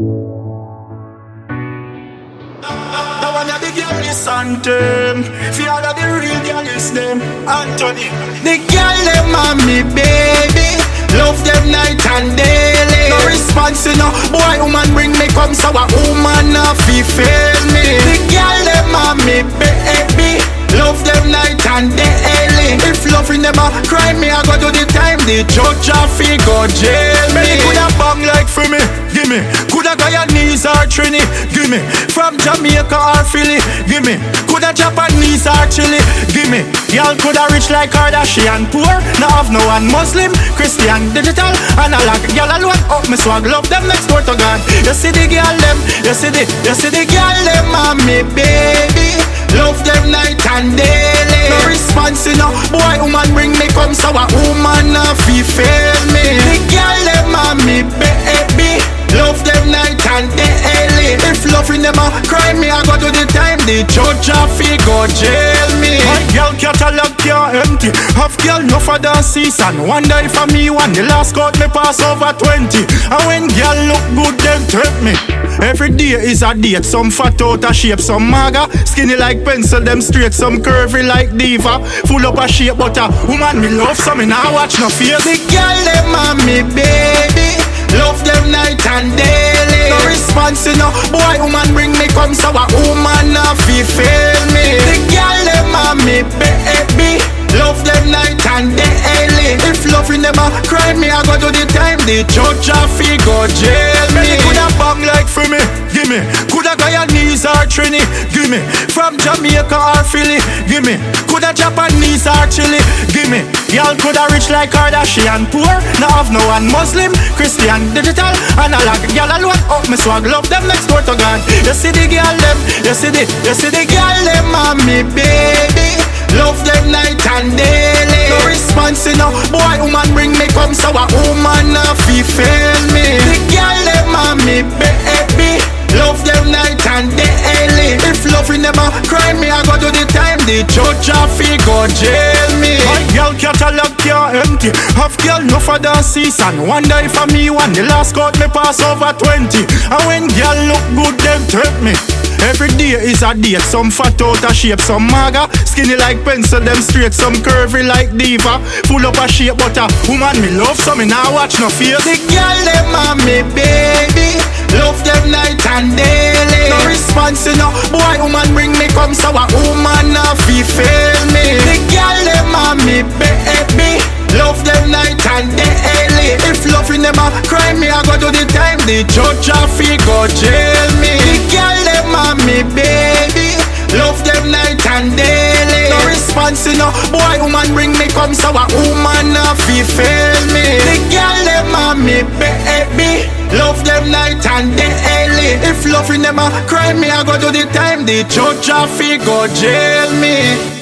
Now of the girl is anthem Fear of the real girl is them. Anthony The girl them and me baby. Love them night and daily. No response you know. Boy woman bring me come so a woman not fi fail me. The girl them and me baby. Love them night and daily. If loving them a crime me I go do the time. The judge a fi go jail me. Coulda bang like for me Give me Coulda Guyanese or Trini. Give me. From Jamaica or Philly. Give me. Coulda Japanese or Chile. Give me. Y'all coulda rich like Kardashian. Poor. Now have no one Muslim. Christian Digital. Analog Y'all alone. Up me swag Love them. Next door to God. You see the girl them. You see the You see the girl them. Me baby Love them night and daily No response you know. Boy woman bring me come So If loving them a crime. Me I go to the time The judge a fi go jail me. My girl catalog can't empty. Half girl no for the season Wonder if a me one The last cut me pass over 20 And when girl look good them tempt me. Every day is a date. Some fat out of shape Some maga. Skinny like pencil Them straight Some curvy like diva. Full up a shape But a woman me love So me nah watch no face. The girl them and me baby Love them night and daily No response you know. Boy woman bring me come So a woman not fi fail me. The girl them and me baby. Love them night and daily. If them a crime me I go do the time The judge a fi go jail me. Coulda Trini Give me From Jamaica or Philly Give me Coulda Japanese or Chile Give me Y'all coulda rich like Kardashian. Poor Now have no one. Muslim Christian Digital. Analog Y'all alone. Up me swag Love them next door to God. You see the girl them You see the You see the girl them and me baby. Love them night and daily. No response you know. Boy woman bring me come So a woman daily If loving them a crime me I go do the time. The judge a fi go jail me. My girl catalog can't empty. Half girl no for the season Wonder if a me one The last cut me pass over 20 And when girl look good them tempt me. Every day is a date, some fat out of shape, some maga. Skinny like pencil, them straight, some curvy like diva. Full up a shape, but a woman me love, so me now watch no face The girl them and me baby woman bring me come So a woman not fi fail me. The girl them and me baby. Love them night and daily. If them a crime me I go do the time The judge a fi go jail me. The girl them and me baby. Love them night and daily. No response you know. Boy woman bring me come So a woman not fi fail me. The loving them a crime me I go do the time. The judge a fi go jail me